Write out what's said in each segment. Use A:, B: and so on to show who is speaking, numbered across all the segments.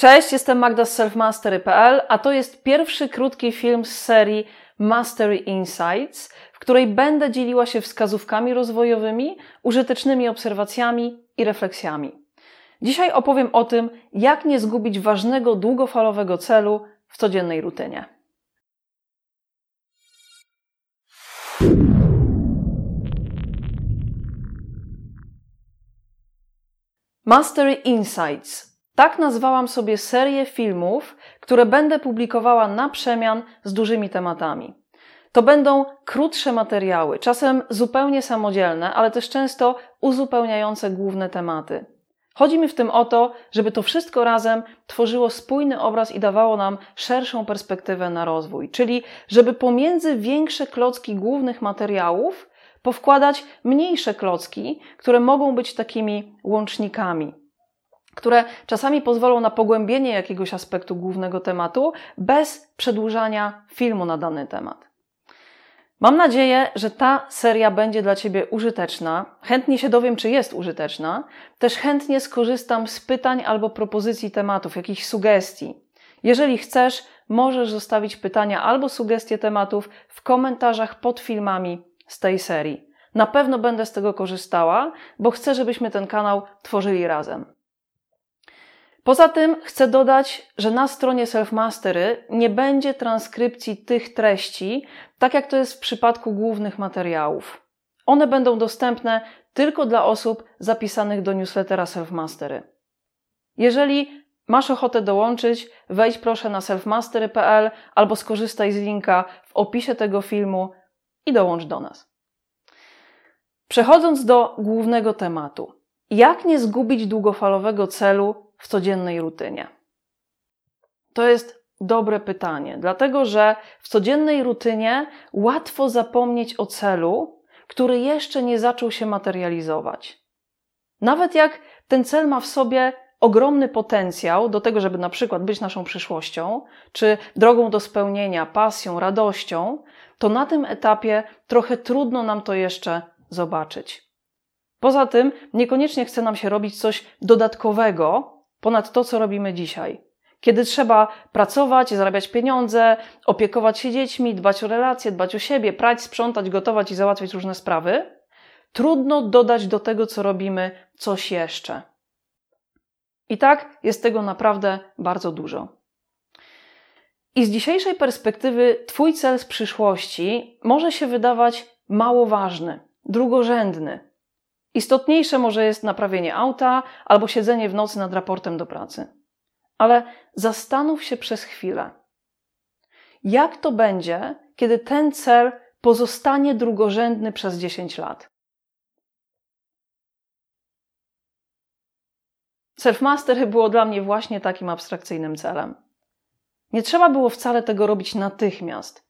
A: Cześć, jestem Magda z selfmastery.pl, a to jest pierwszy krótki film z serii Mastery Insights, w której będę dzieliła się wskazówkami rozwojowymi, użytecznymi obserwacjami i refleksjami. Dzisiaj opowiem o tym, jak nie zgubić ważnego długofalowego celu w codziennej rutynie. Mastery Insights. Tak nazwałam sobie serię filmów, które będę publikowała na przemian z dużymi tematami. To będą krótsze materiały, czasem zupełnie samodzielne, ale też często uzupełniające główne tematy. Chodzi mi w tym o to, żeby to wszystko razem tworzyło spójny obraz i dawało nam szerszą perspektywę na rozwój, czyli żeby pomiędzy większe klocki głównych materiałów powkładać mniejsze klocki, które mogą być takimi łącznikami, które czasami pozwolą na pogłębienie jakiegoś aspektu głównego tematu bez przedłużania filmu na dany temat. Mam nadzieję, że ta seria będzie dla Ciebie użyteczna. Chętnie się dowiem, czy jest użyteczna. Też chętnie skorzystam z pytań albo propozycji tematów, jakichś sugestii. Jeżeli chcesz, możesz zostawić pytania albo sugestie tematów w komentarzach pod filmami z tej serii. Na pewno będę z tego korzystała, bo chcę, żebyśmy ten kanał tworzyli razem. Poza tym chcę dodać, że na stronie Selfmastery nie będzie transkrypcji tych treści, tak jak to jest w przypadku głównych materiałów. One będą dostępne tylko dla osób zapisanych do newslettera Selfmastery. Jeżeli masz ochotę dołączyć, wejdź proszę na selfmastery.pl albo skorzystaj z linka w opisie tego filmu i dołącz do nas. Przechodząc do głównego tematu. Jak nie zgubić długofalowego celu w codziennej rutynie? To jest dobre pytanie, dlatego że w codziennej rutynie łatwo zapomnieć o celu, który jeszcze nie zaczął się materializować. Nawet jak ten cel ma w sobie ogromny potencjał do tego, żeby na przykład być naszą przyszłością, czy drogą do spełnienia, pasją, radością, to na tym etapie trochę trudno nam to jeszcze zobaczyć. Poza tym, niekoniecznie chce nam się robić coś dodatkowego ponad to, co robimy dzisiaj. Kiedy trzeba pracować, zarabiać pieniądze, opiekować się dziećmi, dbać o relacje, dbać o siebie, prać, sprzątać, gotować i załatwiać różne sprawy, trudno dodać do tego, co robimy, coś jeszcze. I tak jest tego naprawdę bardzo dużo. I z dzisiejszej perspektywy Twój cel z przyszłości może się wydawać mało ważny, drugorzędny. Istotniejsze może jest naprawienie auta albo siedzenie w nocy nad raportem do pracy. Ale zastanów się przez chwilę. Jak to będzie, kiedy ten cel pozostanie drugorzędny przez 10 lat? Selfmastery było dla mnie właśnie takim abstrakcyjnym celem. Nie trzeba było wcale tego robić natychmiast.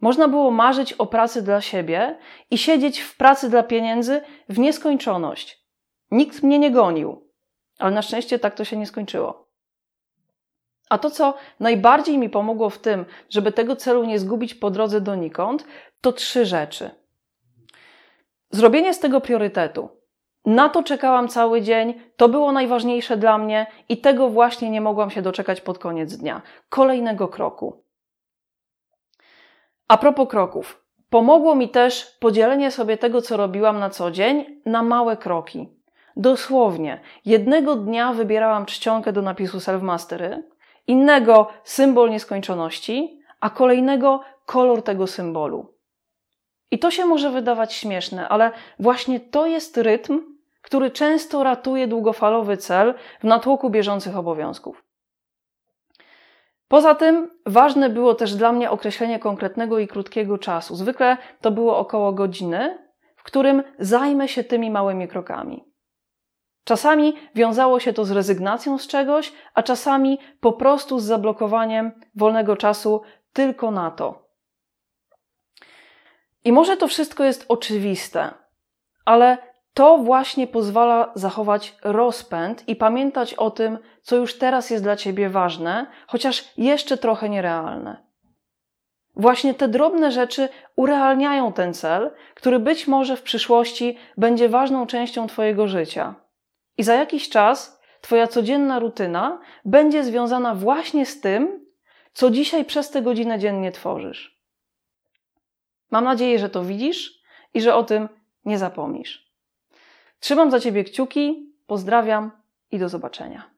A: Można było marzyć o pracy dla siebie i siedzieć w pracy dla pieniędzy w nieskończoność. Nikt mnie nie gonił, ale na szczęście tak to się nie skończyło. A to, co najbardziej mi pomogło w tym, żeby tego celu nie zgubić po drodze donikąd, to trzy rzeczy. Zrobienie z tego priorytetu. Na to czekałam cały dzień, to było najważniejsze dla mnie i tego właśnie nie mogłam się doczekać pod koniec dnia. Kolejnego kroku. A propos kroków. Pomogło mi też podzielenie sobie tego, co robiłam na co dzień, na małe kroki. Dosłownie, jednego dnia wybierałam czcionkę do napisu Self-Mastery, innego symbol nieskończoności, a kolejnego kolor tego symbolu. I to się może wydawać śmieszne, ale właśnie to jest rytm, który często ratuje długofalowy cel w natłoku bieżących obowiązków. Poza tym ważne było też dla mnie określenie konkretnego i krótkiego czasu. Zwykle to było około godziny, w którym zajmę się tymi małymi krokami. Czasami wiązało się to z rezygnacją z czegoś, a czasami po prostu z zablokowaniem wolnego czasu tylko na to. I może to wszystko jest oczywiste, ale to właśnie pozwala zachować rozpęd i pamiętać o tym, co już teraz jest dla ciebie ważne, chociaż jeszcze trochę nierealne. Właśnie te drobne rzeczy urealniają ten cel, który być może w przyszłości będzie ważną częścią Twojego życia. I za jakiś czas Twoja codzienna rutyna będzie związana właśnie z tym, co dzisiaj przez tę godzinę dziennie tworzysz. Mam nadzieję, że to widzisz i że o tym nie zapomnisz. Trzymam za Ciebie kciuki, pozdrawiam i do zobaczenia.